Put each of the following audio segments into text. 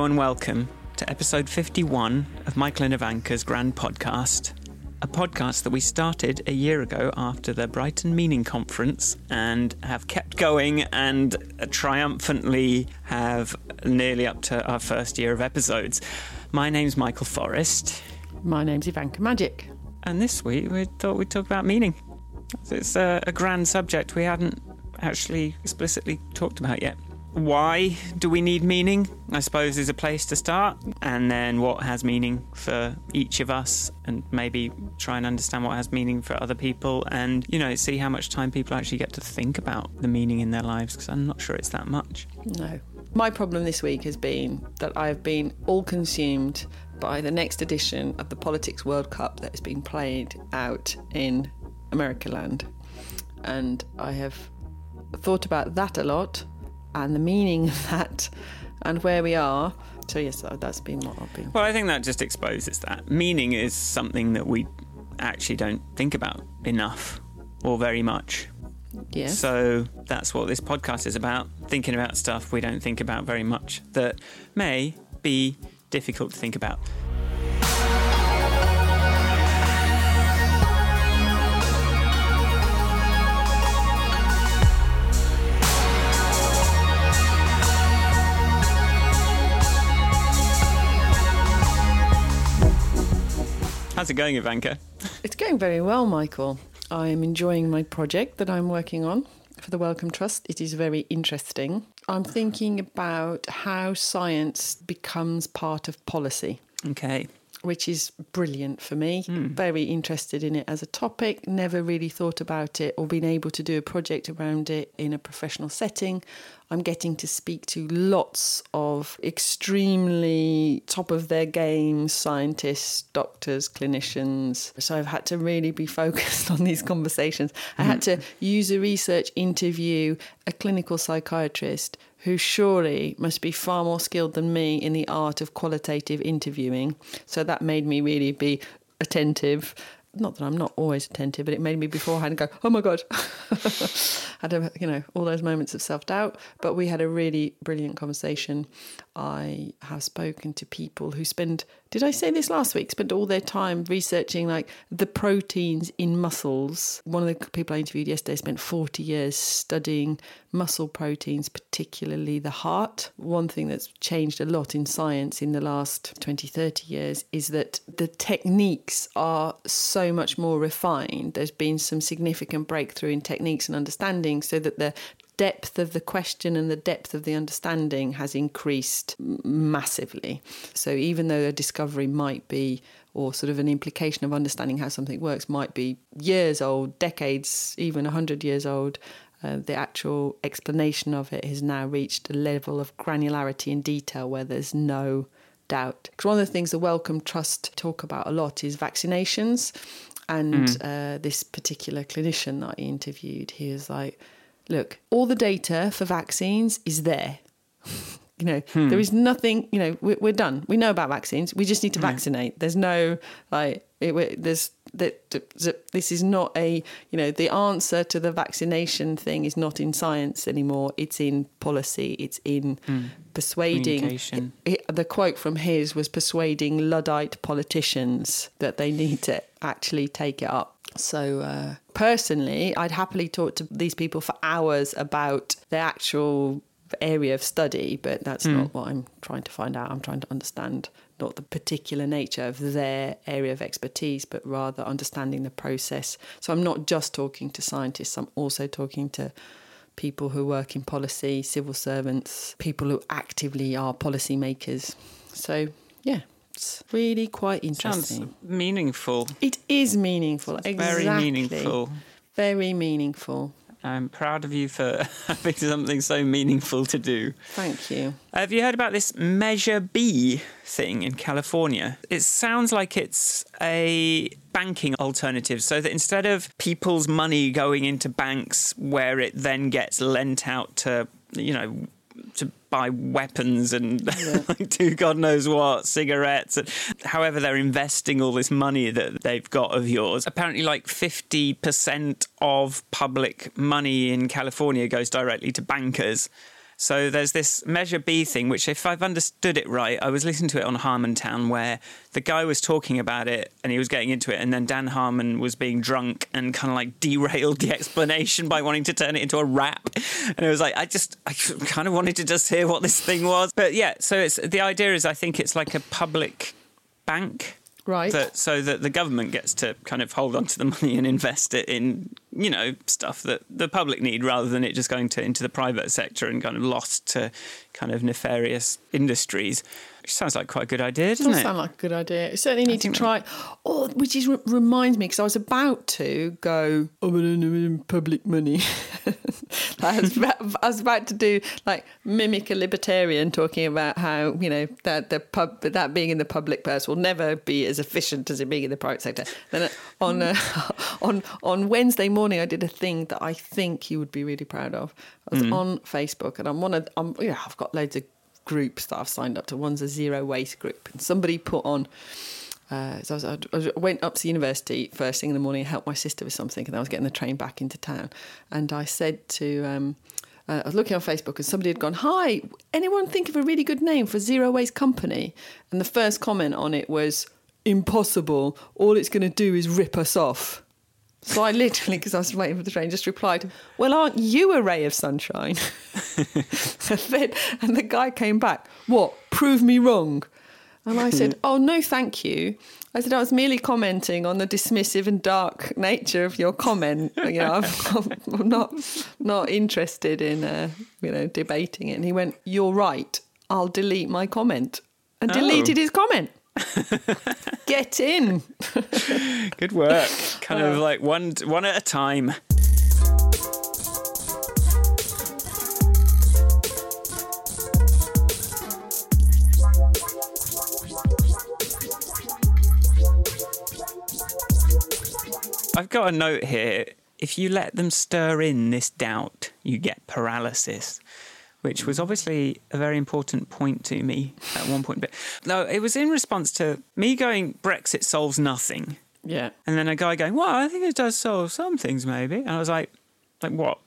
Hello and welcome to episode 51 of Michael and Ivanka's Grand Podcast, a podcast that we started a year ago after the Brighton Meaning Conference and have kept going and triumphantly have nearly up to our first year of episodes. My name's Michael Forrest. My name's Ivanka Majic. And this week we thought we'd talk about meaning. It's a, a grand subject we hadn't actually explicitly talked about yet. Why do we need meaning? I suppose is a place to start. And then what has meaning for each of us, and maybe try and understand what has meaning for other people, and, you know, see how much time people actually get to think about the meaning in their lives, because I'm not sure it's that much. No. My problem this week has been that I've been all consumed by the next edition of the Politics World Cup that has been played out in America land. And I have thought about that a lot and the meaning of that and where we are. So, yes, that's been what I've been. Well, I think that just exposes that. Meaning is something that we actually don't think about enough or very much. Yes. So that's what this podcast is about thinking about stuff we don't think about very much that may be difficult to think about. How's it going, Ivanka? It's going very well, Michael. I am enjoying my project that I'm working on for the Wellcome Trust. It is very interesting. I'm thinking about how science becomes part of policy. Okay. Which is brilliant for me. Mm. Very interested in it as a topic. Never really thought about it or been able to do a project around it in a professional setting. I'm getting to speak to lots of extremely top of their game scientists, doctors, clinicians. So I've had to really be focused on these conversations. I had to use a research interview a clinical psychiatrist who surely must be far more skilled than me in the art of qualitative interviewing. So that made me really be attentive not that I'm not always attentive, but it made me beforehand go, oh my God. had a, you know, all those moments of self doubt. But we had a really brilliant conversation. I have spoken to people who spend, did I say this last week? Spend all their time researching like the proteins in muscles. One of the people I interviewed yesterday spent 40 years studying muscle proteins, particularly the heart. One thing that's changed a lot in science in the last 20, 30 years is that the techniques are so much more refined. There's been some significant breakthrough in techniques and understanding so that the depth of the question and the depth of the understanding has increased massively. So even though a discovery might be or sort of an implication of understanding how something works might be years old, decades, even 100 years old, uh, the actual explanation of it has now reached a level of granularity and detail where there's no doubt. Because one of the things the Wellcome Trust talk about a lot is vaccinations. And mm. uh, this particular clinician that I interviewed, he was like, look, all the data for vaccines is there. you know, hmm. there is nothing, you know, we're, we're, done. We know about vaccines. We just need to vaccinate. There's no, like, it, there's, that this is not a you know the answer to the vaccination thing is not in science anymore it's in policy it's in mm. persuading it, the quote from his was persuading luddite politicians that they need to actually take it up so, uh, personally, I'd happily talk to these people for hours about the actual area of study, but that's mm. not what I'm trying to find out. I'm trying to understand not the particular nature of their area of expertise, but rather understanding the process. So, I'm not just talking to scientists, I'm also talking to people who work in policy, civil servants, people who actively are policymakers. So, yeah, it's really quite interesting. Sounds meaningful. It is meaningful. exactly. Very meaningful. Very meaningful. I'm proud of you for having something so meaningful to do. Thank you. Have you heard about this Measure B thing in California? It sounds like it's a banking alternative so that instead of people's money going into banks where it then gets lent out to, you know, to buy weapons and yeah. do God knows what, cigarettes. And however, they're investing all this money that they've got of yours. Apparently, like 50% of public money in California goes directly to bankers. So there's this Measure B thing, which, if I've understood it right, I was listening to it on Harmontown where the guy was talking about it and he was getting into it, and then Dan Harmon was being drunk and kind of like derailed the explanation by wanting to turn it into a rap. And it was like, I just, I kind of wanted to just hear what this thing was. But yeah, so it's the idea is I think it's like a public bank Right. so that the government gets to kind of hold on to the money and invest it in, you know, stuff that the public need rather than it just going to into the private sector and kind of lost to kind of nefarious industries. Which sounds like quite a good idea, doesn't does it? sound like a good idea. You certainly need to try. Oh, which is reminds me because I was about to go. Oh, in public money. I, was about, I was about to do like mimic a libertarian talking about how you know that the pub that being in the public purse will never be as efficient as it being in the private sector. Then uh, on uh, on on Wednesday morning, I did a thing that I think you would be really proud of. I was on Facebook, and I'm one of I'm yeah I've got loads of groups that I've signed up to. One's a zero waste group, and somebody put on. Uh, so I, was, I went up to university first thing in the morning, helped my sister with something, and I was getting the train back into town. And I said to, um, uh, I was looking on Facebook, and somebody had gone, "Hi, anyone think of a really good name for zero waste company?" And the first comment on it was, "Impossible. All it's going to do is rip us off." So I literally, because I was waiting for the train, just replied, "Well, aren't you a ray of sunshine?" and, then, and the guy came back, "What? Prove me wrong." And I said, "Oh no, thank you." I said I was merely commenting on the dismissive and dark nature of your comment. You know, I'm, I'm not not interested in uh, you know debating it. And he went, "You're right. I'll delete my comment," and deleted his comment. Get in. Good work. Kind of like one one at a time. I've got a note here. If you let them stir in this doubt, you get paralysis, which was obviously a very important point to me at one point. But no, it was in response to me going, Brexit solves nothing. Yeah. And then a guy going, "Well, I think it does solve some things, maybe." And I was like, "Like what?"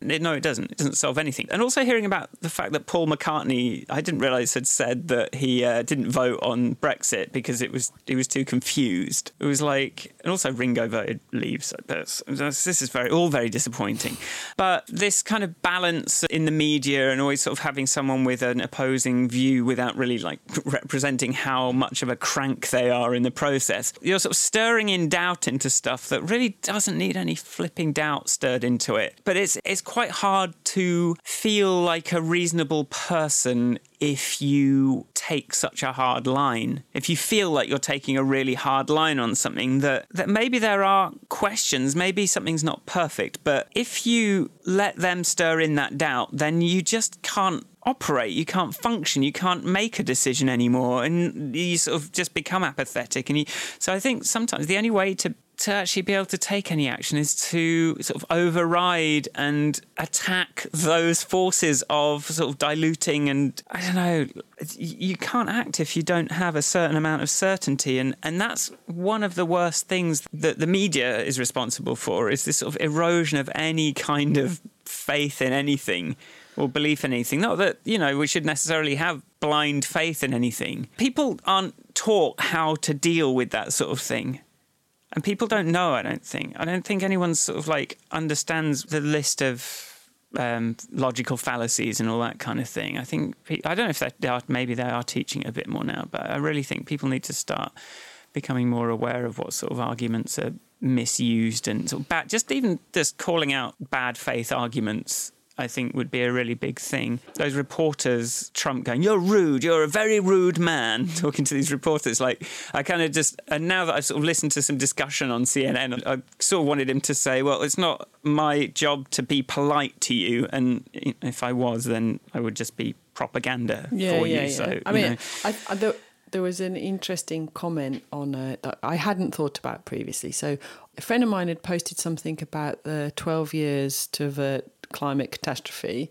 It- No, it doesn't. It doesn't solve anything. And also hearing about the fact that Paul McCartney, I didn't realise had said that he uh, didn't vote on Brexit because it was he was too confused. It was like, and also Ringo voted Leave. So that's, this is very all very disappointing. But this kind of balance in the media and always sort of having someone with an opposing view without really like representing how much of a crank they are in the process. You're sort of stirring in doubt into stuff that really doesn't need any flipping doubt stirred into it. But it's it's hard to feel like a reasonable person if you take such a hard line. If you feel like you're taking a really hard line on something that that maybe there are questions, maybe something's not perfect, but if you let them stir in that doubt, then you just can't operate, you can't function, you can't make a decision anymore, and you sort of just become apathetic. And you, so I think sometimes the only way to to actually be able to take any action is to sort of override and attack those forces of sort of diluting and I don't know you can't act if you don't have a certain amount of certainty and and that's one of the worst things that the media is responsible for is this sort of erosion of any kind of faith in anything or belief in anything. Not that, you know, we should necessarily have blind faith in anything. People aren't taught how to deal with that sort of thing. And people don't know, I don't think. I don't think anyone sort of like understands the list of um, logical fallacies and all that kind of thing. I think, I don't know if they are, maybe they are teaching a bit more now, but I really think people need to start becoming more aware of what sort of arguments are misused and sort of bad, just even just calling out bad faith arguments I think would be a really big thing. Those reporters, Trump going, "You're rude. You're a very rude man," talking to these reporters. Like I kind of just, and now that I've sort of listened to some discussion on CNN, I sort of wanted him to say, "Well, it's not my job to be polite to you, and if I was, then I would just be propaganda for you." Yeah. So I you mean, know. I, I, there, there was an interesting comment on uh, that I hadn't thought about previously. So, a friend of mine had posted something about the 12 years to avert climate catastrophe.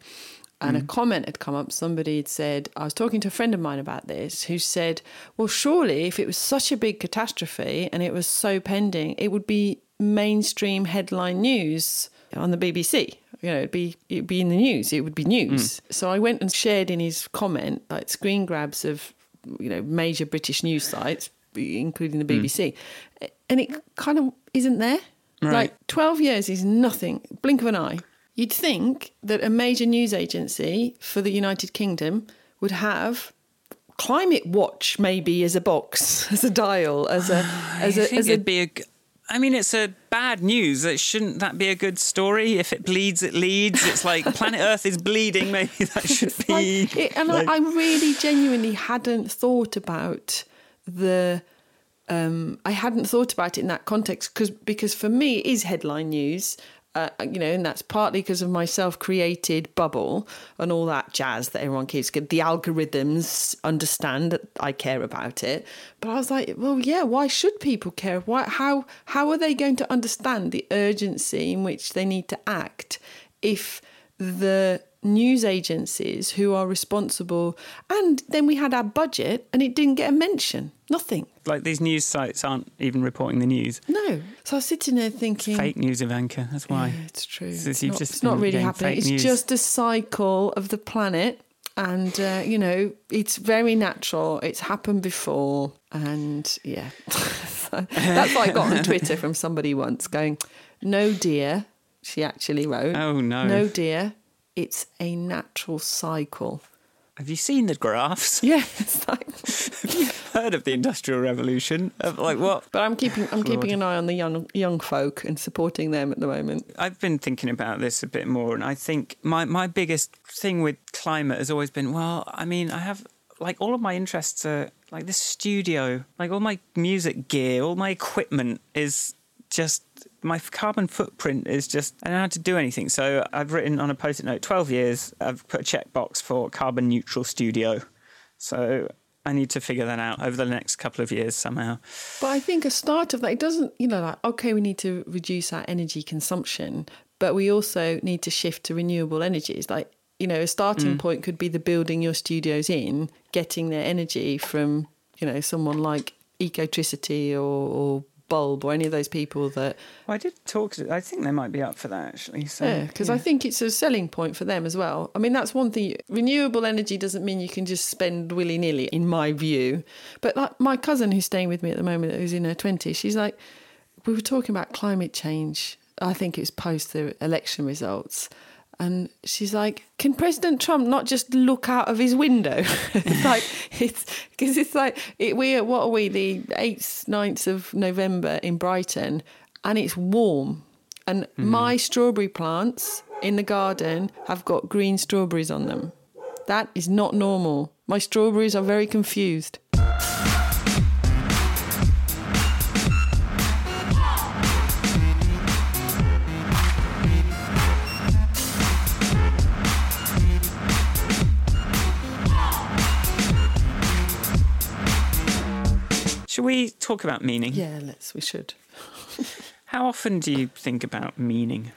And a mm. comment had come up. Somebody had said, I was talking to a friend of mine about this, who said, Well, surely if it was such a big catastrophe and it was so pending, it would be mainstream headline news on the BBC. You know, it'd be it'd be in the news. It would be mm. news. So I went and shared in his comment like screen grabs of you know major British news sites, including the mm. BBC, and it kind of isn't there. Right. Like twelve years is nothing. Blink of an eye. You'd think that a major news agency for the United Kingdom would have climate watch maybe as a box, as a dial, as a as I a as a it'd be a. I mean, it's a bad news. It shouldn't that be a good story? If it bleeds, it leads. It's like planet Earth is bleeding. Maybe that should It's be. like- it- and like- I, I really genuinely hadn't thought about the. Um, I hadn't thought about it in that context because because for me it is headline news. Uh, you know, and that's partly because of my self-created bubble and all that jazz that everyone keeps. The algorithms understand that I care about it, but I was like, well, yeah. Why should people care? Why? How? How are they going to understand the urgency in which they need to act if the news agencies who are responsible and then we had our budget and it didn't get a mention nothing like these news sites aren't even reporting the news. no so i was sitting there thinking Fake news, Ivanka. That's why. yeah, it's true So it's, not, it's not really happening it's news. just a cycle of the planet and uh, you know it's very natural it's happened before and yeah that's what i got on twitter from somebody once going no dear she actually wrote Oh no. no dear it's a natural cycle Have you seen the graphs? yeah it's like Heard of the Industrial Revolution? Like what? But I'm keeping I'm keeping an eye on the young young folk and supporting them at the moment. I've been thinking about this a bit more, and I think my, my biggest thing with climate has always been well, I mean, I have like all of my interests are like this studio, like all my music gear, all my equipment is just my carbon footprint is just I don't know how to do anything. So I've written on a post-it note 12 years, I've put a checkbox for carbon neutral studio. So I need to figure that out over the next couple of years somehow. But I think a start of that it doesn't you know like okay we need to reduce our energy consumption, but we also need to shift to renewable energies. Like you know a starting mm. point could be the building your studios in, getting their energy from you know someone like Ecotricity or, or Bulb or any of those people that Well, I did talk to. I think they might be up for that actually. So Yeah, because I think it's a selling point for them as well. I mean, that's one thing. Renewable energy doesn't mean you can just spend willy nilly, in my view. But like my cousin who's staying with me at the moment, who's in her 20s, she's like, we were talking about climate change. I think it was post the election results. And she's like, can President Trump not just look out of his window? it's like, it's because it's like, it, we what are we, the 8th, 9th of November in Brighton, and it's warm. And mm-hmm. my strawberry plants in the garden have got green strawberries on them. That is not normal. My strawberries are very confused. We talk about meaning? Yeah, let's, we should. How often do you think about meaning?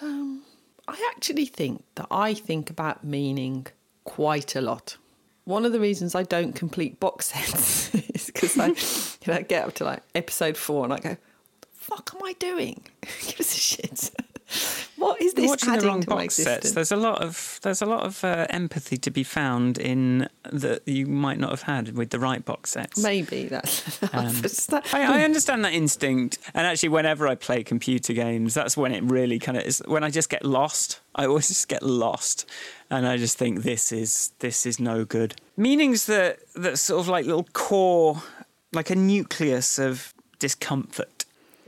Um, I actually think that I think about meaning quite a lot. One of the reasons I don't complete box sets is because I, you know, get up to like episode four and I go, "The fuck am I doing? Give us a shit. What is this Watching the wrong to box existence? sets. There's a lot of there's a lot of uh, empathy to be found in that you might not have had with the right box sets. Maybe that's. Um, that- I, I understand that instinct, and actually, whenever I play computer games, that's when it really kind of is. When I just get lost, I always just get lost, and I just think this is this is no good. Meanings that that sort of like little core, like a nucleus of discomfort.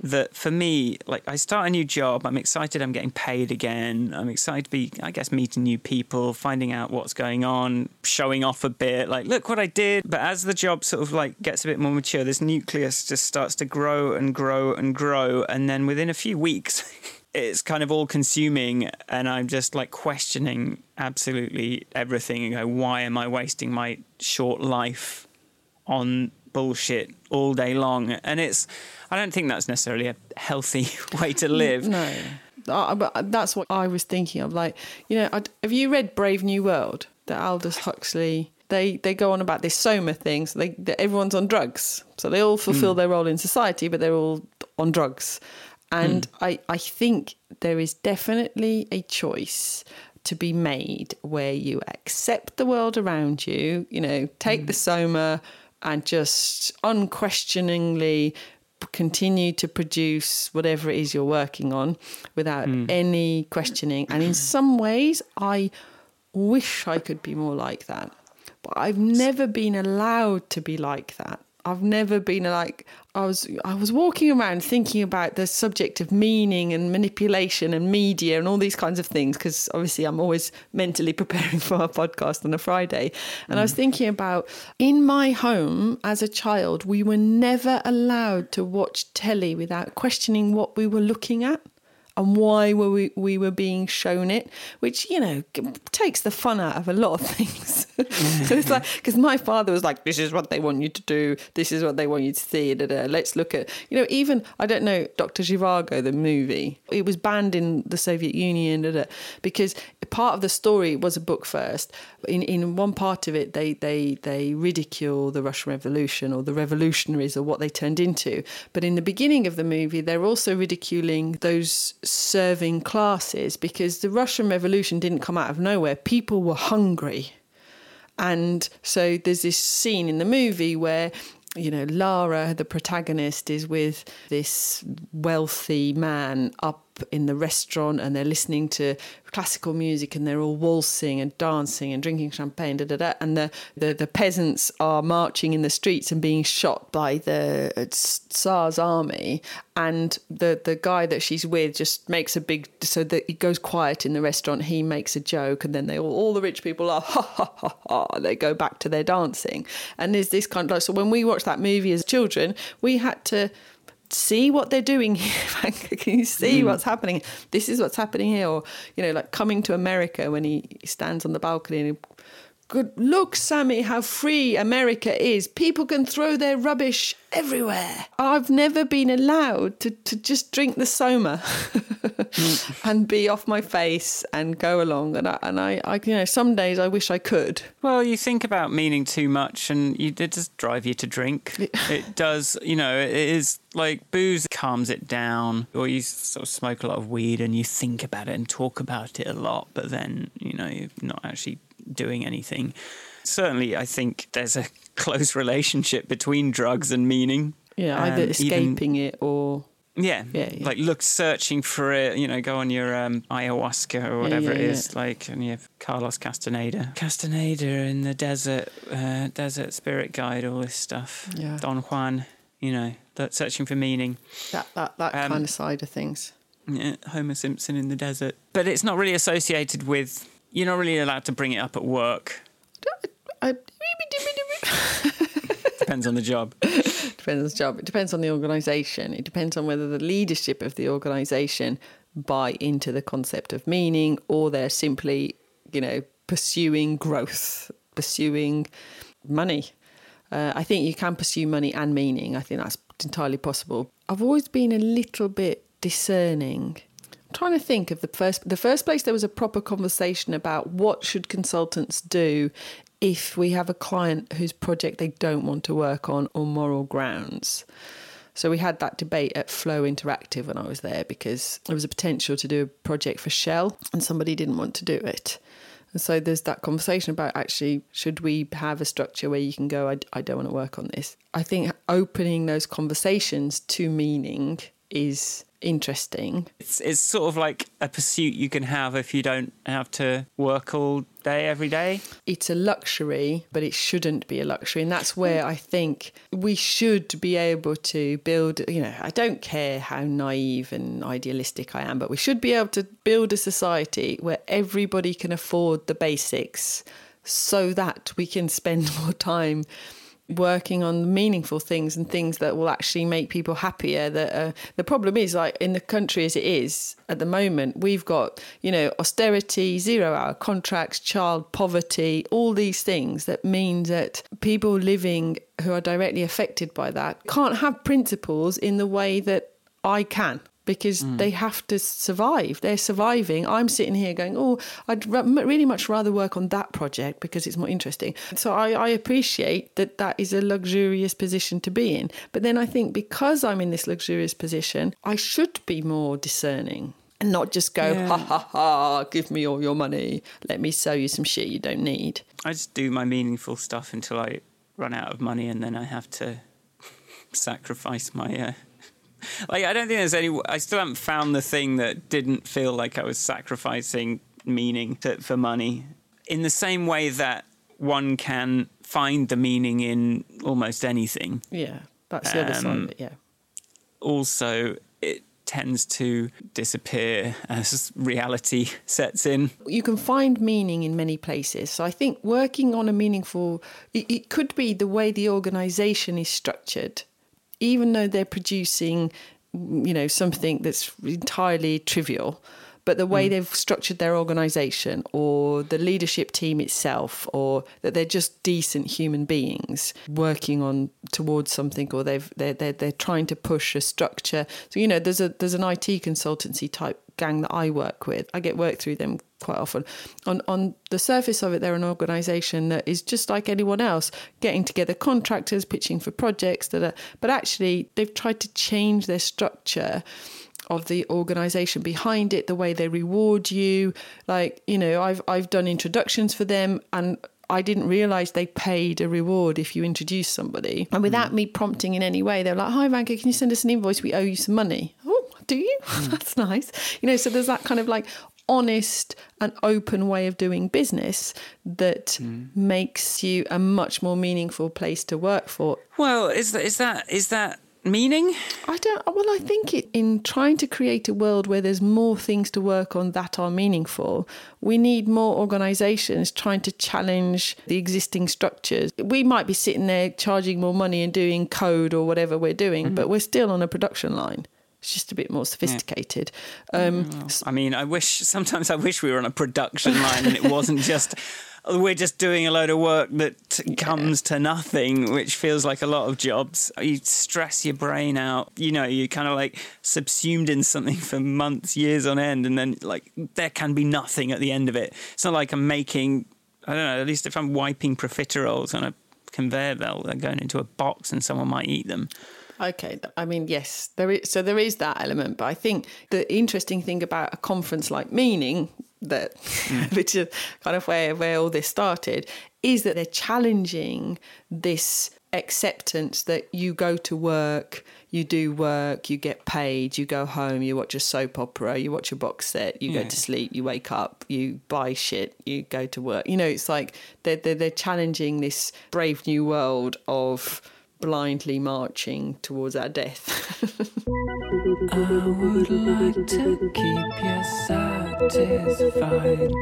That for me, like I start a new job, I'm excited I'm getting paid again. I'm excited to be, I guess, meeting new people, finding out what's going on, showing off a bit, like, look what I did. But as the job sort of like gets a bit more mature, this nucleus just starts to grow and grow and grow. And then within a few weeks, it's kind of all consuming. And I'm just like questioning absolutely everything and go, why am I wasting my short life on bullshit all day long? And it's, I don't think that's necessarily a healthy way to live. No. Uh, but that's what I was thinking of. Like, you know, I'd- have you read Brave New World? The Aldous Huxley. They they go on about this soma thing. So they, that everyone's on drugs. So they all fulfill their role in society, but they're all on drugs. And I, I think there is definitely a choice to be made where you accept the world around you, you know, take the soma and just unquestioningly continue to produce whatever it is you're working on without hmm. any questioning. And in some ways, I wish I could be more like that. But I've never been allowed to be like that. I've never been like I was I was walking around thinking about the subject of meaning and manipulation and media and all these kinds of things because obviously I'm always mentally preparing for our podcast on a Friday. And I was mm. thinking about in my home as a child we were never allowed to watch telly without questioning what we were looking at and why were we, we were being shown it, which, you know, takes the fun out of a lot of things. so it's like, because my father was like, this is what they want you to do, this is what they want you to see, da, da. let's look at, you know, even, I don't know, Dr. Zhivago, the movie, it was banned in the Soviet Union, da, because part of the story was a book first. In, in one part of it, they, they, they ridicule the Russian Revolution or the revolutionaries or what they turned into. But in the beginning of the movie, they're also ridiculing those serving classes because the Russian Revolution didn't come out of nowhere. People were hungry. And so there's this scene in the movie where, you know, Lara, the protagonist, is with this wealthy man up in the restaurant and they're listening to classical music and they're all waltzing and dancing and drinking champagne, da, da, da. and the, the, the peasants are marching in the streets and being shot by the Tsar's army. And the, the guy that she's with just makes a big, so that he goes quiet in the restaurant, he makes a joke, and then they all, all the rich people are, ha, ha, ha, ha, they go back to their dancing. And there's this kind of like, so when we watched that movie as children, we had to see what they're doing here. Can you see mm. what's happening? This is what's happening here. Or, you know, like coming to America when he stands on the balcony and he, good look, Sammy, how free America is. People can throw their rubbish everywhere. I've never been allowed to, to just drink the soma and be off my face and go along. And I, and I, I, you know, some days I wish I could. Well, you think about meaning too much, and you, it does drive you to drink. it does, you know, it is like booze calms it down, or you sort of smoke a lot of weed and you think about it and talk about it a lot, but then, you know, you're not actually doing anything. Certainly, I think there's a close relationship between drugs and meaning. Yeah, either Um, escaping even- it or Yeah, Yeah, yeah. like look, searching for it. You know, go on your um, ayahuasca or whatever yeah, it is. Like, and you have Carlos Castaneda, Castaneda in the desert, uh, desert spirit guide, all this stuff. Yeah. Don Juan. You know, that searching for meaning. that that, that Um, kind of side of things. Yeah, Homer Simpson in the desert. But it's not really associated with. You're not really allowed to bring it up at work. Depends on the job. depends on the job. It depends on the organisation. It depends on whether the leadership of the organisation buy into the concept of meaning or they're simply, you know, pursuing growth, pursuing money. Uh, I think you can pursue money and meaning. I think that's entirely possible. I've always been a little bit discerning. I'm trying to think of the first the first place there was a proper conversation about what should consultants do if we have a client whose project they don't want to work on on moral grounds. So we had that debate at Flow Interactive when I was there because there was a potential to do a project for Shell and somebody didn't want to do it. And so there's that conversation about actually, should we have a structure where you can go, I, I don't want to work on this? I think opening those conversations to meaning is interesting. It's, it's sort of like a pursuit you can have if you don't have to work all day every day. It's a luxury, but it shouldn't be a luxury. And that's where I think we should be able to build, you know, I don't care how naive and idealistic I am, but we should be able to build a society where everybody can afford the basics so that we can spend more time working on meaningful things and things that will actually make people happier that uh, the problem is like in the country as it is at the moment we've got you know austerity zero hour contracts child poverty all these things that mean that people living who are directly affected by that can't have principles in the way that I can because they have to survive. They're surviving. I'm sitting here going, oh, I'd r- really much rather work on that project because it's more interesting. So I, I appreciate that that is a luxurious position to be in. But then I think because I'm in this luxurious position, I should be more discerning. And not just go, Yeah. ha ha ha, give me all your money. Let me sell you some shit you don't need. I just do my meaningful stuff until I run out of money, and then I have to sacrifice my. Uh, like I don't think there's any. I still haven't found the thing that didn't feel like I was sacrificing meaning to, for money. In the same way that one can find the meaning in almost anything, Yeah, that's the other side Um, of it, yeah. also it tends to disappear as reality sets in. you can find meaning in many places. So I think working on a meaningful, it, it could be the way the organization is structured, even though they're producing, you know, something that's entirely trivial. But the way mm. they've structured their organization or the leadership team itself, or that they're just decent human beings working on towards something, or they've they're, they're, they're trying to push a structure. So, you know, there's a there's an IT consultancy type gang that I work with. I get work through them quite often. On on the surface of it, they're an organisation that is just like anyone else, getting together contractors, pitching for projects. That are, but actually, they've tried to change their structure of the organization behind it the way they reward you like you know i've i've done introductions for them and I didn't realize they paid a reward if you introduce somebody. And without me prompting in any way, they're like, Hi, Vanka, can you send us an invoice? We owe you some money. Oh, do you? Hmm. That's nice. You know, so there's that kind of like honest and open way of doing business that hmm. makes you a much more meaningful place to work for. Well, is that is that is that meaning? I don't. Uh, well, I think it, in trying to create a world where there's more things to work on that are meaningful, we need more organisations trying to challenge the existing structures. We might be sitting there charging more money and doing code or whatever we're doing, mm-hmm. but we're still on a production line. It's just a bit more sophisticated. Um, I mean, I wish sometimes I wish we were on a production line and it wasn't just we're just doing a load of work that comes to nothing, which feels like a lot of jobs. You stress your brain out. You know, you're kind of like subsumed in something for months, years on end, and then like there can be nothing at the end of it. It's not like I'm making. I don't know. At least if I'm wiping profiteroles on a conveyor belt, they're going into a box and someone might eat them. Okay, I mean, yes, there is. So there is that element, but I think the interesting thing about a conference like Meaning, that mm. which is kind of where where all this started, is that they're challenging this acceptance that you go to work, you do work, you get paid, you go home, you watch a soap opera, you watch a box set, you Yeah. go to sleep, you wake up, you buy shit, you go to work. You know, it's like they're, they're, they're challenging this brave new world of blindly marching towards our death. I would like to keep you satisfied.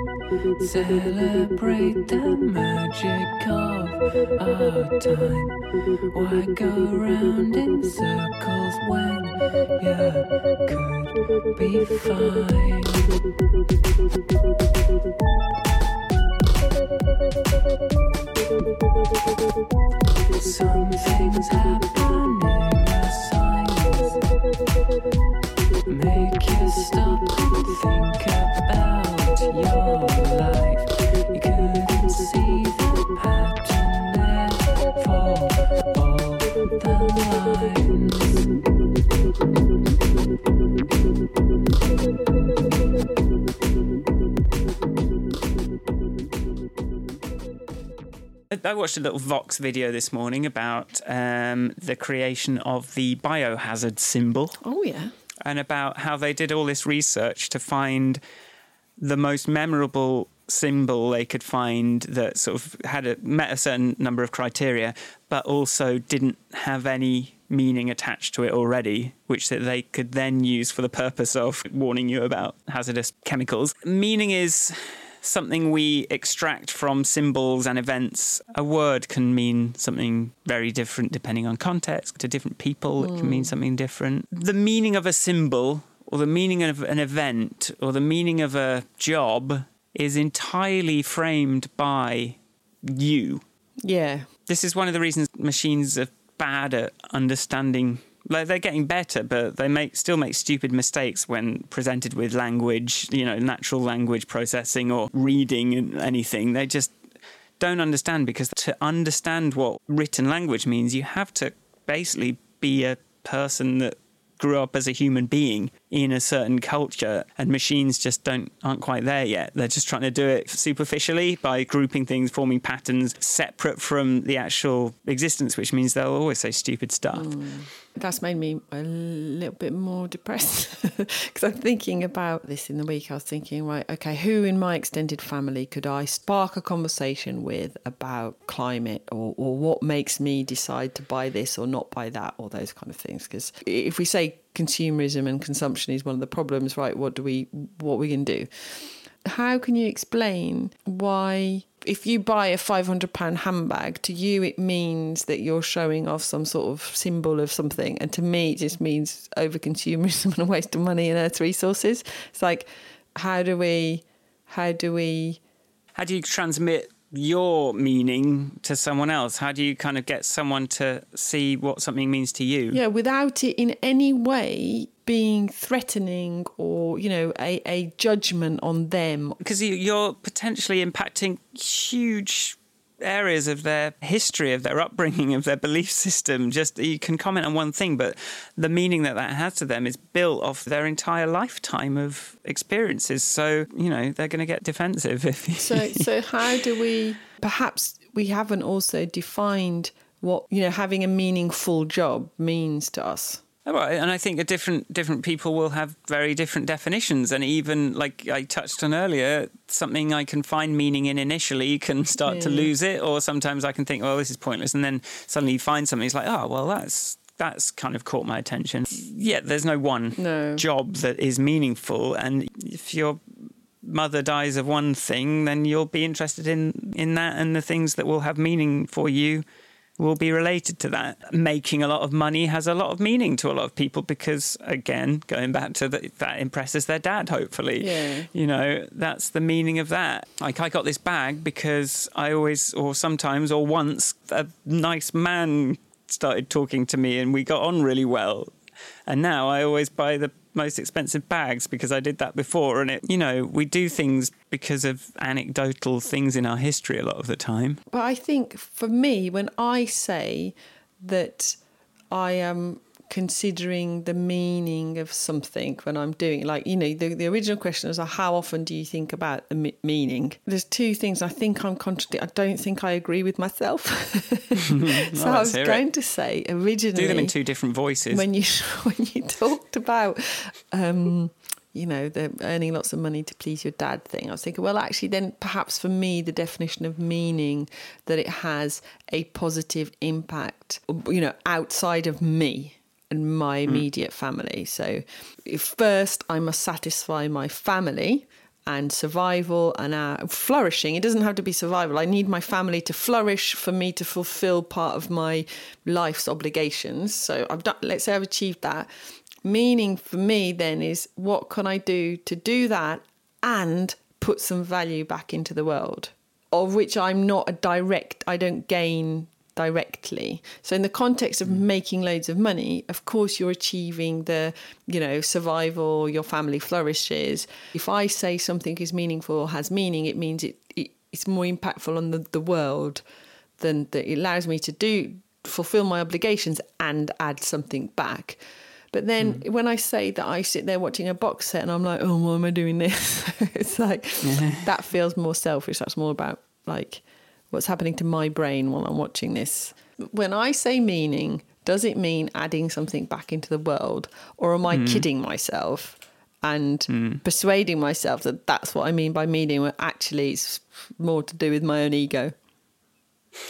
Celebrate the magic of our time. Why go round in circles when you could be Something's happening, make you stop and think about your life. You couldn't see the pattern I watched a little Vox video this morning about um, the creation of the biohazard symbol oh, yeah. and about how they did all this research to find the most memorable symbol they could find that sort of had a, met a certain number of criteria, but also didn't have any meaning attached to it already, which that they could then use for the purpose of warning you about hazardous chemicals. Meaning is something we extract from symbols and events. A word can mean something very different depending on context. To different people, it can mean mm. something different. The meaning of a symbol or the meaning of an event or the meaning of a job is entirely framed by you. Yeah. This is one of the reasons machines are bad at understanding Like they're getting better, but they make still make stupid mistakes when presented with language, you know, natural language processing or reading anything. They just don't understand because to understand what written language means, you have to basically be a person that grew up as a human being in a certain culture and machines just don't aren't quite there yet. They're just trying to do it superficially by grouping things forming patterns separate from the actual existence which means they'll always say stupid stuff mm. That's made me a little bit more depressed because I'm thinking about this in the week. I was thinking, right, okay, who in my extended family could I spark a conversation with about climate or, or what makes me decide to buy this or not buy that or those kind of things? Because if we say consumerism and consumption is one of the problems, right, what do we, what are we can do? How can you explain why, if you buy a £500 handbag, to you it means that you're showing off some sort of symbol of something, and to me it just means over consumerism and a waste of money and earth resources? It's like, how do we, how do we, how do you transmit your meaning to someone else? How do you kind of get someone to see what something means to you? Yeah, without it in any way being threatening or, you know, a, a judgment on them. Because you, you're potentially impacting huge areas of their history, of their upbringing, of their belief system. Just you can comment on one thing, but the meaning that that has to them is built off their entire lifetime of experiences. So you know they're going to get defensive if. You, So, so how do we? Perhaps we haven't also defined what you know having a meaningful job means to us. Well, and I think different different people will have very different definitions, and even like I touched on earlier, something I can find meaning in initially can start to lose it, or sometimes I can think, well, this is pointless, and then suddenly you find something. It's like, oh, well, that's that's kind of caught my attention. Yeah, there's no one No. job that is meaningful, and if your mother dies of one thing, then you'll be interested in in that, and the things that will have meaning for you will be related to that. Making a lot of money has a lot of meaning to a lot of people because, again, going back to the, that impresses their dad, hopefully. Yeah. You know, that's the meaning of that. Like, I got this bag because I always, or sometimes, or once, a nice man started talking to me and we got on really well. And now I always buy the most expensive bags because I did that before. And it, you know, we do things because of anecdotal things in our history a lot of the time. But I think for me, when I say that I am considering the meaning of something when I'm doing like, you know, the, the original question was, how often do you think about the me- meaning? There's two things I think I'm contradicting. I don't think I agree with myself. so I was hear it. going to say originally. Do them in two different voices. when you when you talked about um you know the earning lots of money to please your dad thing i was thinking well actually then perhaps for me the definition of meaning that it has a positive impact you know outside of me and my immediate family so first i must satisfy my family and survival and uh, flourishing. It doesn't have to be survival. I need my family to flourish for me to fulfill part of my life's obligations. So I've done. Let's say I've achieved that. Meaning for me then is what can I do to do that and put some value back into the world, of which I'm not a direct. I don't gain directly. So in the context of mm. making loads of money, of course you're achieving the, you know, survival, your family flourishes. If I say something is meaningful or has meaning, it means it, it it's more impactful on the, the world than that it allows me to do fulfill my obligations and add something back. But then mm. when I say that I sit there watching a box set and I'm like, oh, why am I doing this? it's like that feels more selfish. That's more about like what's happening to my brain while I'm watching this. When I say meaning, does it mean adding something back into the world, or am I hmm. kidding myself and hmm. persuading myself that that's what I mean by meaning? When actually, it's more to do with my own ego.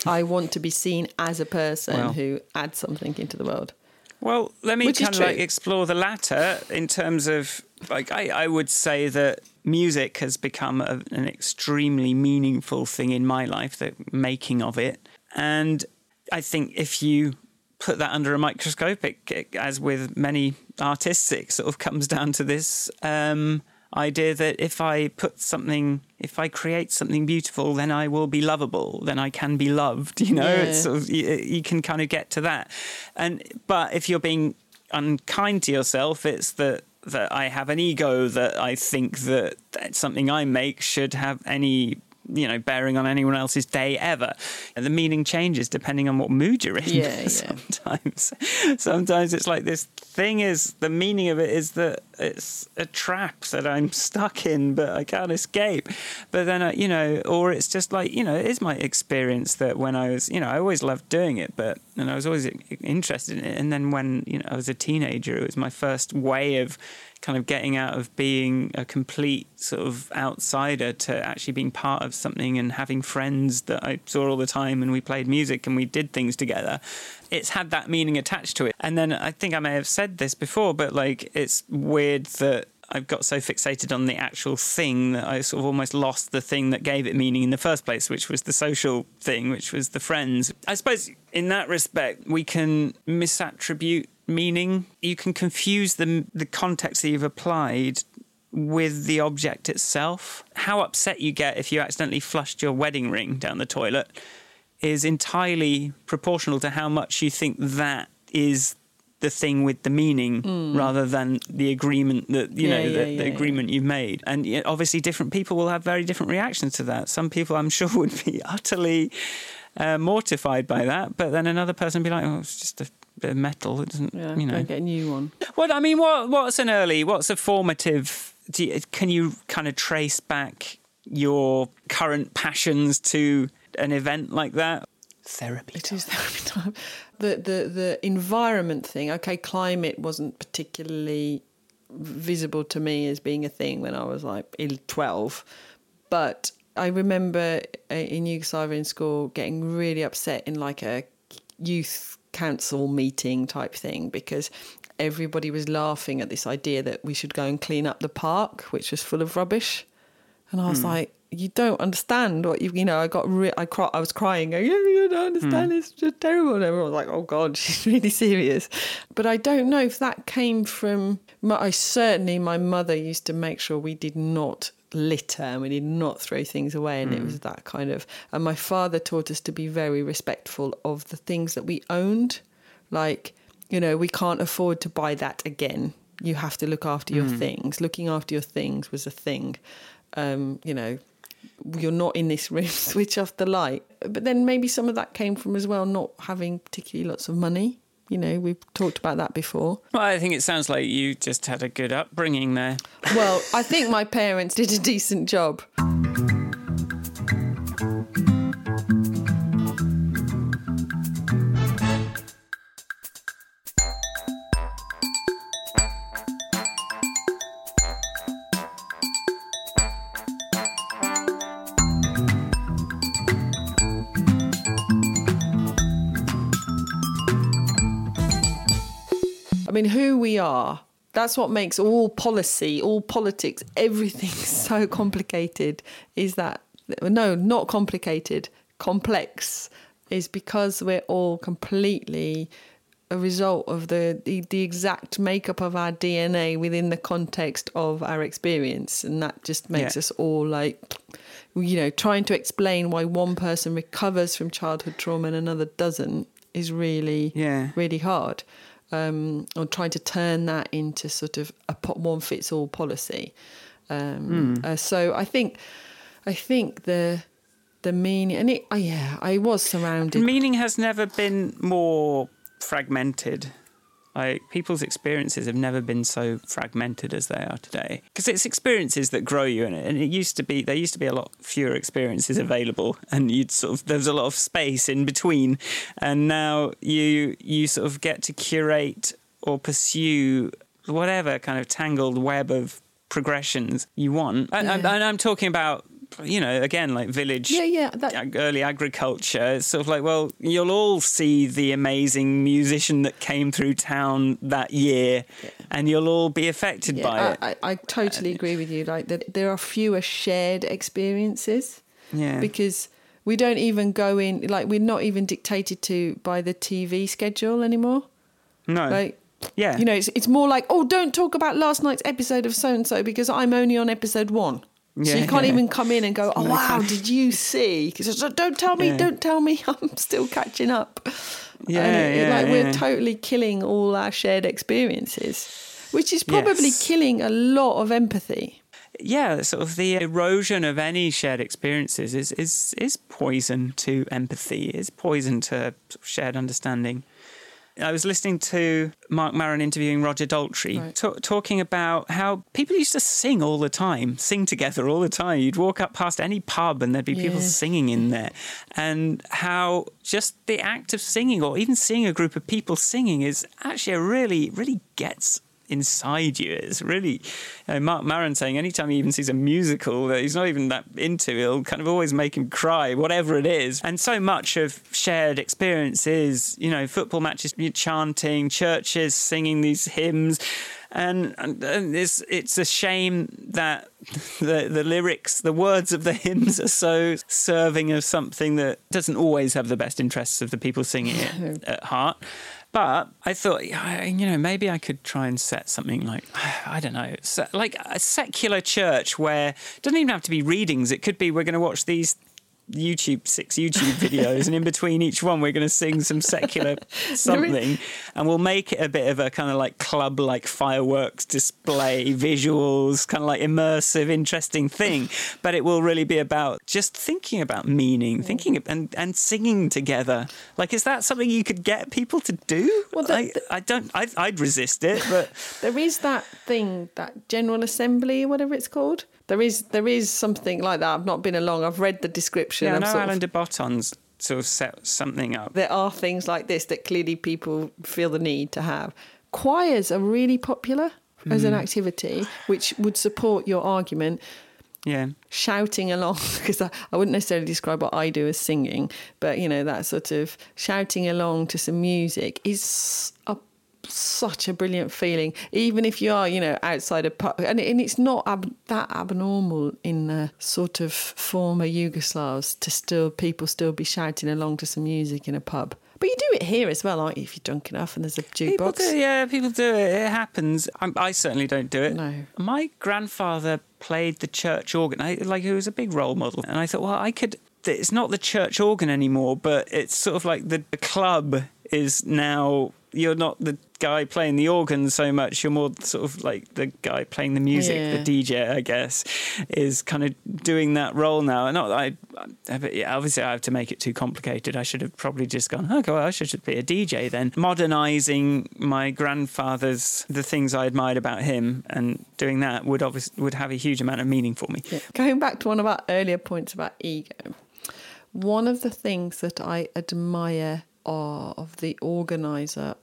I want to be seen as a person Well. who adds something into the world. Well, let me kind of like explore the latter in terms of like I, I would say that music has become a, an extremely meaningful thing in my life, the making of it, and I think if you put that under a microscope, it, it- as with many artists, it sort of comes down to this um, idea that if I put something, if I create something beautiful, then I will be lovable, then I can be loved. You know, Yeah. it's sort of you, you can kind of get to that, and but if you're being unkind to yourself. It's that that I have an ego that I think that, something I make should have any you know bearing on anyone else's day ever. And the meaning changes depending on what mood you're in. Yeah, yeah. sometimes, sometimes it's like this thing is the meaning of it is that it's a trap that I'm stuck in, but I can't escape. But then, uh, you know, or it's just like you know, it is my experience that when I was, you know, I always loved doing it, but and I was always interested in it. And then when you know I was a teenager, it was my first way of kind of getting out of being a complete sort of outsider to actually being part of something and having friends that I saw all the time and we played music and we did things together. It's had that meaning attached to it. And then I think I may have said this before, but like it's weird that I've got so fixated on the actual thing that I sort of almost lost the thing that gave it meaning in the first place, which was the social thing, which was the friends. I suppose in that respect, we can misattribute meaning. You can confuse the the context that you've applied with the object itself. How upset you get if you accidentally flushed your wedding ring down the toilet is entirely proportional to how much you think that is the thing with the meaning rather than the agreement that you. Yeah, know yeah, the, yeah, the agreement you've made and obviously different people will have very different reactions to that some people i'm sure would be utterly uh, mortified by that but then another person would be like oh it's just a bit of metal it doesn't Yeah, you know get a new one. what I mean, what what's an early? What's a formative? Do you, can you kind of trace back your current passions to an event like that? Therapy. It is therapy time. The the the environment thing. Okay, climate wasn't particularly visible to me as being a thing when I was like twelve, but I remember uh, in Yugoslavia in school getting really upset in like a youth council meeting type thing because everybody was laughing at this idea that we should go and clean up the park, which was full of rubbish. And I was hmm. like, you don't understand what you, you know, I got, re- I, cry- I was crying, going, yeah, you don't understand, hmm. it's just terrible. And everyone was like, oh God, she's really serious. But I don't know if that came from, my, I certainly, my mother used to make sure we did not litter and we did not throw things away. And it was that kind of, and my father taught us to be very respectful of the things that we owned. Like, you know, we can't afford to buy that again. You have to look after your things. Looking after your things was a thing. Um, you know, you're not in this room, switch off the light. But then maybe some of that came from as well not having particularly lots of money. You know, we've talked about that before. Well, I think it sounds like you just had a good upbringing there. Well, I think my parents did a decent job. Are. That's what makes all policy, all politics, everything so complicated. Is that no, not complicated, complex. Is because we're all completely a result of the, the the exact makeup of our DNA within the context of our experience, and that just makes Yeah. us all like, you know, trying to explain why one person recovers from childhood trauma and another doesn't is really Yeah. really hard. Um, or trying to turn that into sort of a one fits all policy. Um, uh, so I think, I think the the meaning and it, oh yeah, I was surrounded. Meaning has never been more fragmented. Like people's experiences have never been so fragmented as they are today. Because it's experiences that grow you in it. And it used to be there used to be a lot fewer experiences available and you'd sort of there was a lot of space in between. And now you you sort of get to curate or pursue whatever kind of tangled web of progressions you want. And, and- Yeah. and I'm talking about you know, again, like village yeah, yeah, that, early agriculture. It's sort of like, well, you'll all see the amazing musician that came through town that year, and you'll all be affected by yeah, it. I, I, I totally agree with you. Like that, there are fewer shared experiences yeah, because we don't even go in. Like we're not even dictated to by the TV schedule anymore. no, Like yeah, you know, it's it's more like, oh, don't talk about last night's episode of so and so because I'm only on episode one. So you can't yeah. even come in and go, "Oh wow, did you see?" 'Cause it's, don't tell me, Yeah. don't tell me, I'm still catching up. Yeah, it- yeah, like we're yeah. totally killing all our shared experiences, which is probably Yes. killing a lot of empathy. yeah, sort of the erosion of any shared experiences is is is poison to empathy, is poison to shared understanding. I was listening to Marc Maron interviewing Roger Daltrey, Right. ta- talking about how people used to sing all the time, sing together all the time. You'd walk up past any pub and there'd be people singing in there, and how just the act of singing, or even seeing a group of people singing, is actually a really, really gets inside you. It's really you know, Marc Maron saying anytime he even sees a musical that he's not even that into, it'll kind of always make him cry, whatever it is. And so much of shared experiences, you know, football matches, chanting, churches singing these hymns. And, and, and it's it's a shame that the the lyrics, the words of the hymns are so serving of something that doesn't always have the best interests of the people singing it at heart. But I thought, you know, maybe I could try and set something like, I don't know, like a secular church where it doesn't even have to be readings. It could be we're going to watch these YouTube, six YouTube videos, and in between each one, we're going to sing some secular something, and we'll make it a bit of a kind of like club, like fireworks display, visuals, kind of like immersive, interesting thing. But it will really be about just thinking about meaning, thinking and and singing together. Like, is that something you could get people to do? Well, the- I, I don't. I, I'd resist it, but There is that thing, that General Assembly, whatever it's called. There is there is something like that. I've not been along. I've read the description. yeah, I know sort of- Alain de Botton's sort of set something up. there are things like this that clearly people feel the need to have. Choirs are really popular as Hmm. an activity, which would support your argument. Yeah. Shouting along, because I, I wouldn't necessarily describe what I do as singing, but you know, that sort of shouting along to some music is a, such a brilliant feeling, even if you are, you know, outside a pub. And, and it's not ab- that abnormal in the sort of former Yugoslavs to still, people still be shouting along to some music in a pub. But you do it here as well, aren't you? If you're drunk enough and there's a People jukebox. do, yeah, people do it. It happens. I, I certainly don't do it. No. My grandfather played the church organ. I, like he was a big role model, and I thought, well, I could. It's not the church organ anymore, but it's sort of like the, the club is now. You're not the guy playing the organ so much. You're more sort of like the guy playing the music. Yeah. The DJ, I guess, is kind of doing that role now. Not I, I but yeah, obviously I have to make it too complicated. I should have probably just gone. Okay, well, I should just be a DJ then. Modernizing my grandfather's the things I admired about him and doing that would obviously would have a huge amount of meaning for me. Yeah. Going back to one of our earlier points about ego, one of the things that I admire of the organizer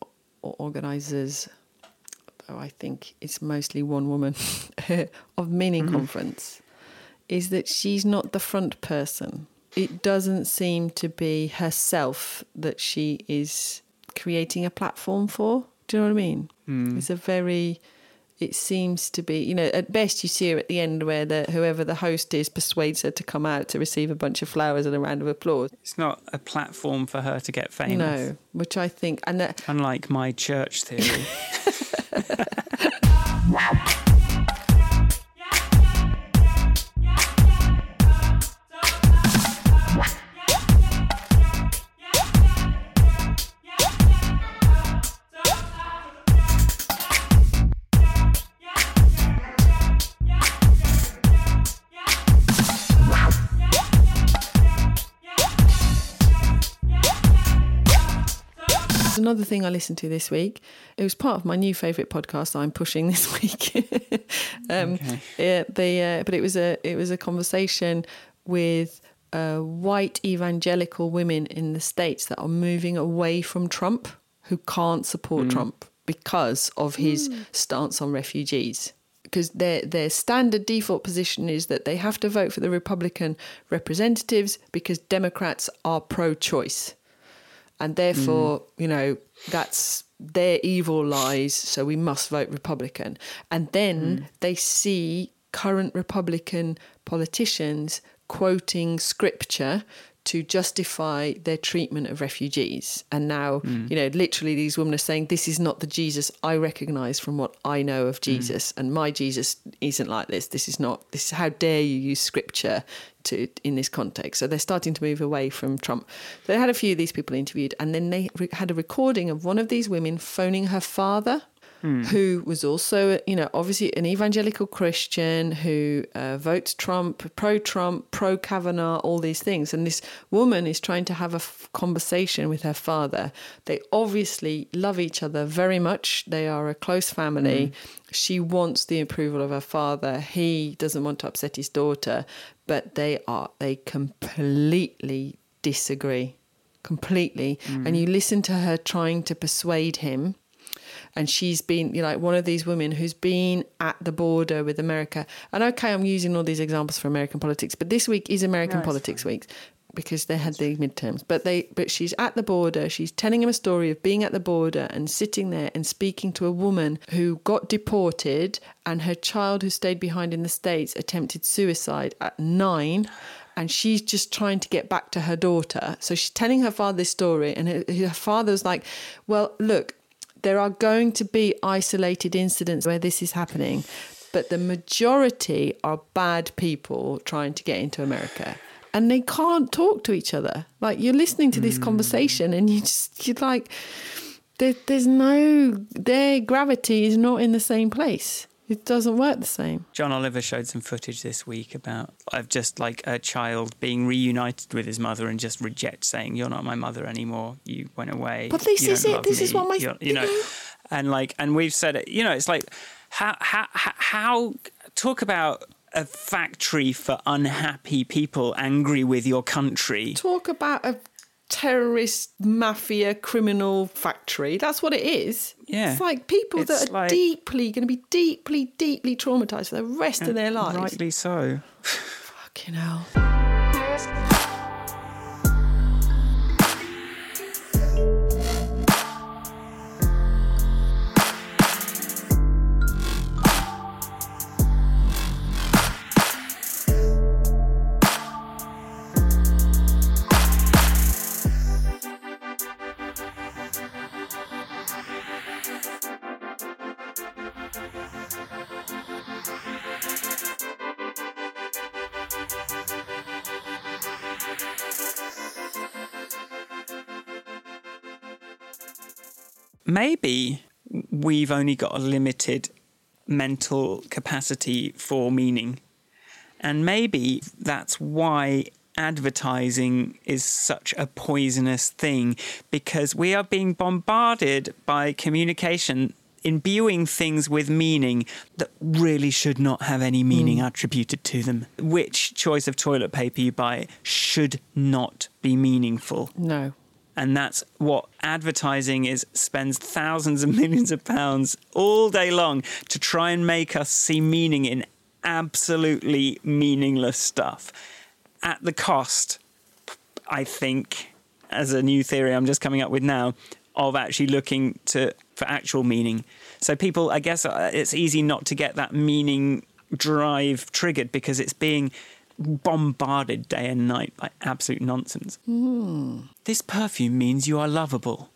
or organizers, though I think it's mostly one woman, of Meaning mm-hmm. Conference, is that she's not the front person. It doesn't seem to be herself that she is creating a platform for. Do you know what I mean? Hmm. It's a very it seems to be, you know, at best you see her at the end where the whoever the host is persuades her to come out to receive a bunch of flowers and a round of applause. It's not a platform for her to get famous. No, which I think, and that, Unlike my church theory. another thing I listened to this week. It was part of my new favourite podcast I'm pushing this week. um, yeah, the uh, but it was a it was a conversation with uh, white evangelical women in the states that are moving away from Trump, who can't support Trump because of his stance on refugees. Because their their standard default position is that they have to vote for the Republican representatives because Democrats are pro-choice and therefore you know that's their evil lies so we must vote republican and then hmm. they see current republican politicians quoting scripture to justify their treatment of refugees. And now, hmm. you know, literally these women are saying, This is not the Jesus I recognize from what I know of hmm. Jesus. And my Jesus isn't like this. This is not, this is how dare you use scripture to in this context. So they're starting to move away from Trump. They had a few of these people interviewed, and then they re- had a recording of one of these women phoning her father Hmm. who was also, you know, obviously an evangelical Christian who uh, votes Trump, pro Trump, pro Kavanaugh, all these things. And this woman is trying to have a f- conversation with her father. They obviously love each other very much. They are a close family. Hmm. She wants the approval of her father. He doesn't want to upset his daughter, but they are, they completely disagree. Completely. Hmm. And you listen to her trying to persuade him and she's been you know, like one of these women who's been at the border with America. And okay, I'm using all these examples for American politics, but this week is American No, politics week because they had the midterms. But they but she's at the border. She's telling him a story of being at the border and sitting there and speaking to a woman who got deported and her child who stayed behind in the States attempted suicide at nine and she's just trying to get back to her daughter. So she's telling her father this story, and her, her father's like, "Well, look, there are going to be isolated incidents where this is happening, but the majority are bad people trying to get into America." And they can't talk to each other. Like you're listening to this hmm. conversation, and you just you're like, there, there's no their gravity is not in the same place. It doesn't work the same. John Oliver showed some footage this week about of just like a child being reunited with his mother and just reject saying, "You're not my mother anymore. You went away." But this is it. This is what my- You're- you know, and like, and we've said it. You know, it's like how how, how talk about a factory for unhappy people angry with your country. talk about a terrorist mafia criminal factory that's what it is Yeah. it's like people It's that are like- deeply going to be deeply deeply traumatized for the rest of their lives Rightly so. fucking hell maybe we've only got a limited mental capacity for meaning. And maybe that's why advertising is such a poisonous thing because we are being bombarded by communication imbuing things with meaning that really should not have any meaning mm. attributed to them. Which choice of toilet paper you buy should not be meaningful no and that's what advertising is spends thousands and millions of pounds all day long to try and make us see meaning in absolutely meaningless stuff. At the cost i think as a new theory i'm just coming up with now of actually looking to for actual meaning. So people i guess uh, it's easy not to get that meaning drive triggered because it's being bombarded day and night by absolute nonsense hmm. this perfume means you are lovable.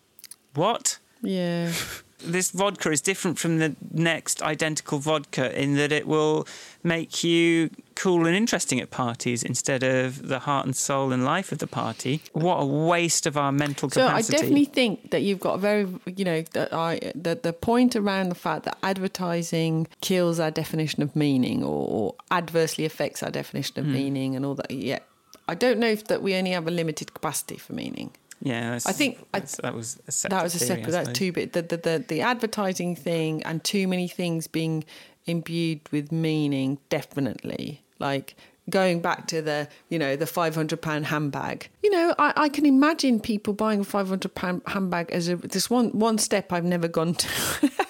What? yeah This vodka is different from the next identical vodka in that it will make you cool and interesting at parties instead of the heart and soul and life of the party. What a waste of our mental capacity! So I definitely think that you've got a very, you know, that I that the point around the fact that advertising kills our definition of meaning or, or adversely affects our definition of hmm. meaning and all that. Yeah, I don't know if that we only have a limited capacity for meaning. Yeah, I think I- that was a separate that was a separate. That's two bit. The, the the the advertising thing and too many things being imbued with meaning. Definitely, like going back to the you know the five hundred pound handbag. You know, I, I can imagine people buying a five hundred pound handbag as a this one one step I've never gone to.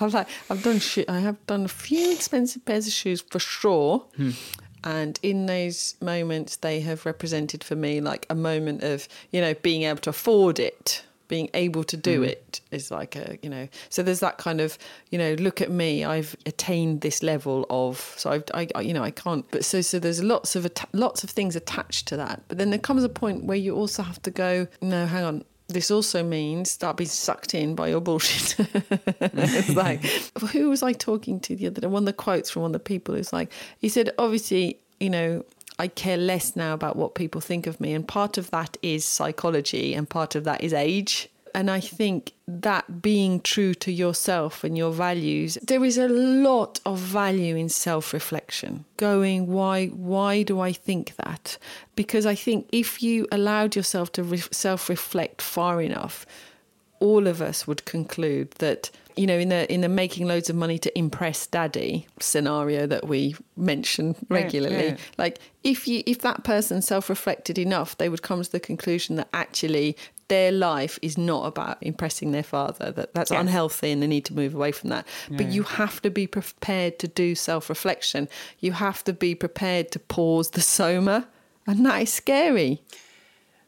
I've like I've done I have done a few expensive pairs of shoes for sure. Hmm. And in those moments, they have represented for me like a moment of, you know, being able to afford it being able to do Mm. it is like a you know so there's that kind of you know look at me i've attained this level of so I've, I, I you know i can't but so so there's lots of lots of things attached to that but then there comes a point where you also have to go no hang on this also means start being sucked in by your bullshit. it's like, who was I talking to the other day? One of the quotes from one of the people is like, he said, obviously, you know, I care less now about what people think of me. And part of that is psychology and part of that is age. And I think that being true to yourself and your values, there is a lot of value in self-reflection. Going, why why do I think that? Because I think if you allowed yourself to re- self-reflect far enough, all of us would conclude that you know in the in the making loads of money to impress daddy scenario that we mention regularly yeah. like if you if that person self-reflected enough they would come to the conclusion that actually their life is not about impressing their father that that's Yeah. unhealthy and they need to move away from that but you have to be prepared to do self-reflection you have to be prepared to pause the soma and that is scary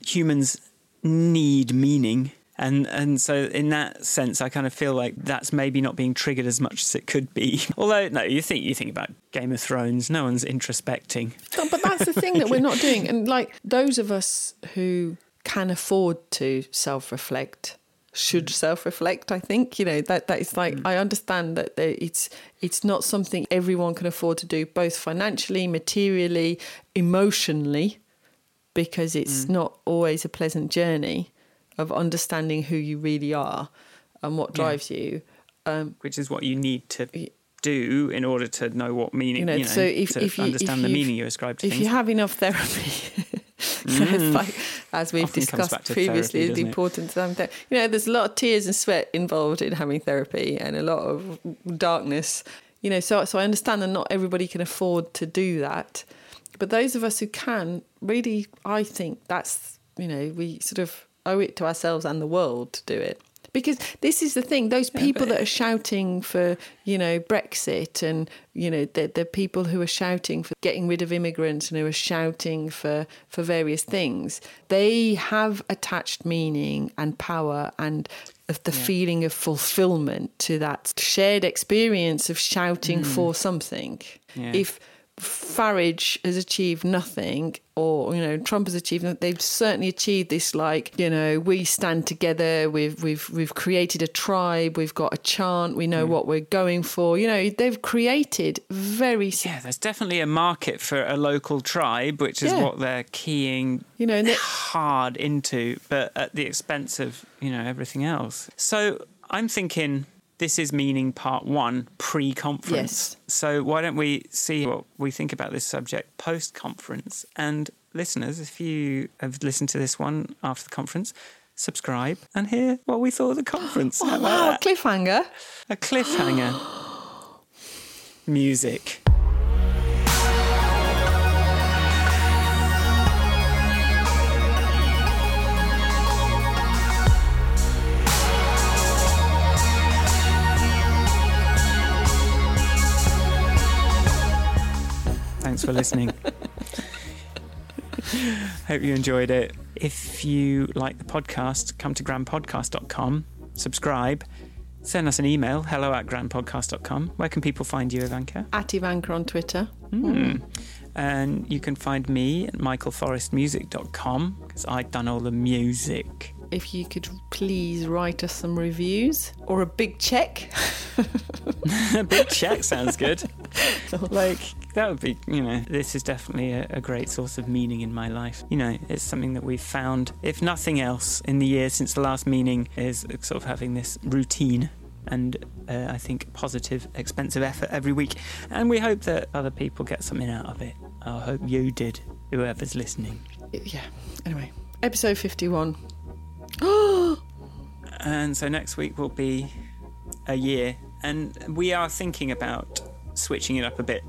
humans need meaning. And and so in that sense, I kind of feel like that's maybe not being triggered as much as it could be. Although no, you think you think about Game of Thrones, no one's introspecting. No, but that's the thing that we're not doing. And like those of us who can afford to self reflect should self reflect, I think. You know, that that is like mm. I understand that it's it's not something everyone can afford to do, both financially, materially, emotionally, because it's mm. not always a pleasant journey of understanding who you really are and what Yeah. drives you. Um, which is what you need to do in order to know what meaning You you know, know, so if- to if you- understand if the meaning you ascribe to if things. you have enough therapy, so it's like, as we've Often discussed previously, therapy, the importance of having therapy. You know, there's a lot of tears and sweat involved in having therapy, and a lot of darkness. You know, so so I understand that not everybody can afford to do that, but those of us who can, really, I think that's you know we sort of owe it to ourselves and the world to do it. Because this is the thing, those people that are shouting for, you know, Brexit and, you know, the, the people who are shouting for getting rid of immigrants and who are shouting for, for various things, they have attached meaning and power and of the feeling of fulfillment to that shared experience of shouting mm. for something. Yeah. If Farage has achieved nothing, or you know Trump has achieved. nothing, They've certainly achieved this. Like you know, we stand together. We've we've we've created a tribe. We've got a chant. We know hmm. what we're going for. You know, they've created very. yeah, there's definitely a market for a local tribe, which is Yeah. what they're keying You know, hard into, but at the expense of you know everything else. So I'm thinking this is meaning part one pre-conference. Yes. So why don't we see what we think about this subject post-conference? And listeners, if you have listened to this one after the conference, subscribe and hear what we thought of the conference. Oh, wow, that? cliffhanger. A cliffhanger. Music. Thanks for listening. Hope you enjoyed it. If you like the podcast, come to grandpodcast.com, subscribe, send us an email, hello at grandpodcast.com. Where can people find you, Ivanka? At Ivanka on Twitter. Hmm. And you can find me at michaelforestmusic.com because I've done all the music. If you could please write us some reviews or a big check. a big check sounds good. like, that would be, you know, this is definitely a, a great source of meaning in my life. You know, it's something that we've found, if nothing else, in the years since the last meaning, is sort of having this routine and uh, I think positive, expensive effort every week. And we hope that other people get something out of it. I hope you did, whoever's listening. yeah. Anyway, episode 51. And so next week will be a year, and we are thinking about switching it up a bit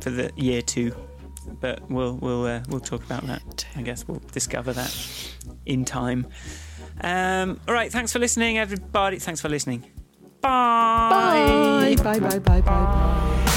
for the year two. But we'll we'll uh, we'll talk about that. I guess we'll discover that in time. Um, all right, thanks for listening, everybody. Thanks for listening. Bye. Bye. Bye, bye, bye, bye, bye.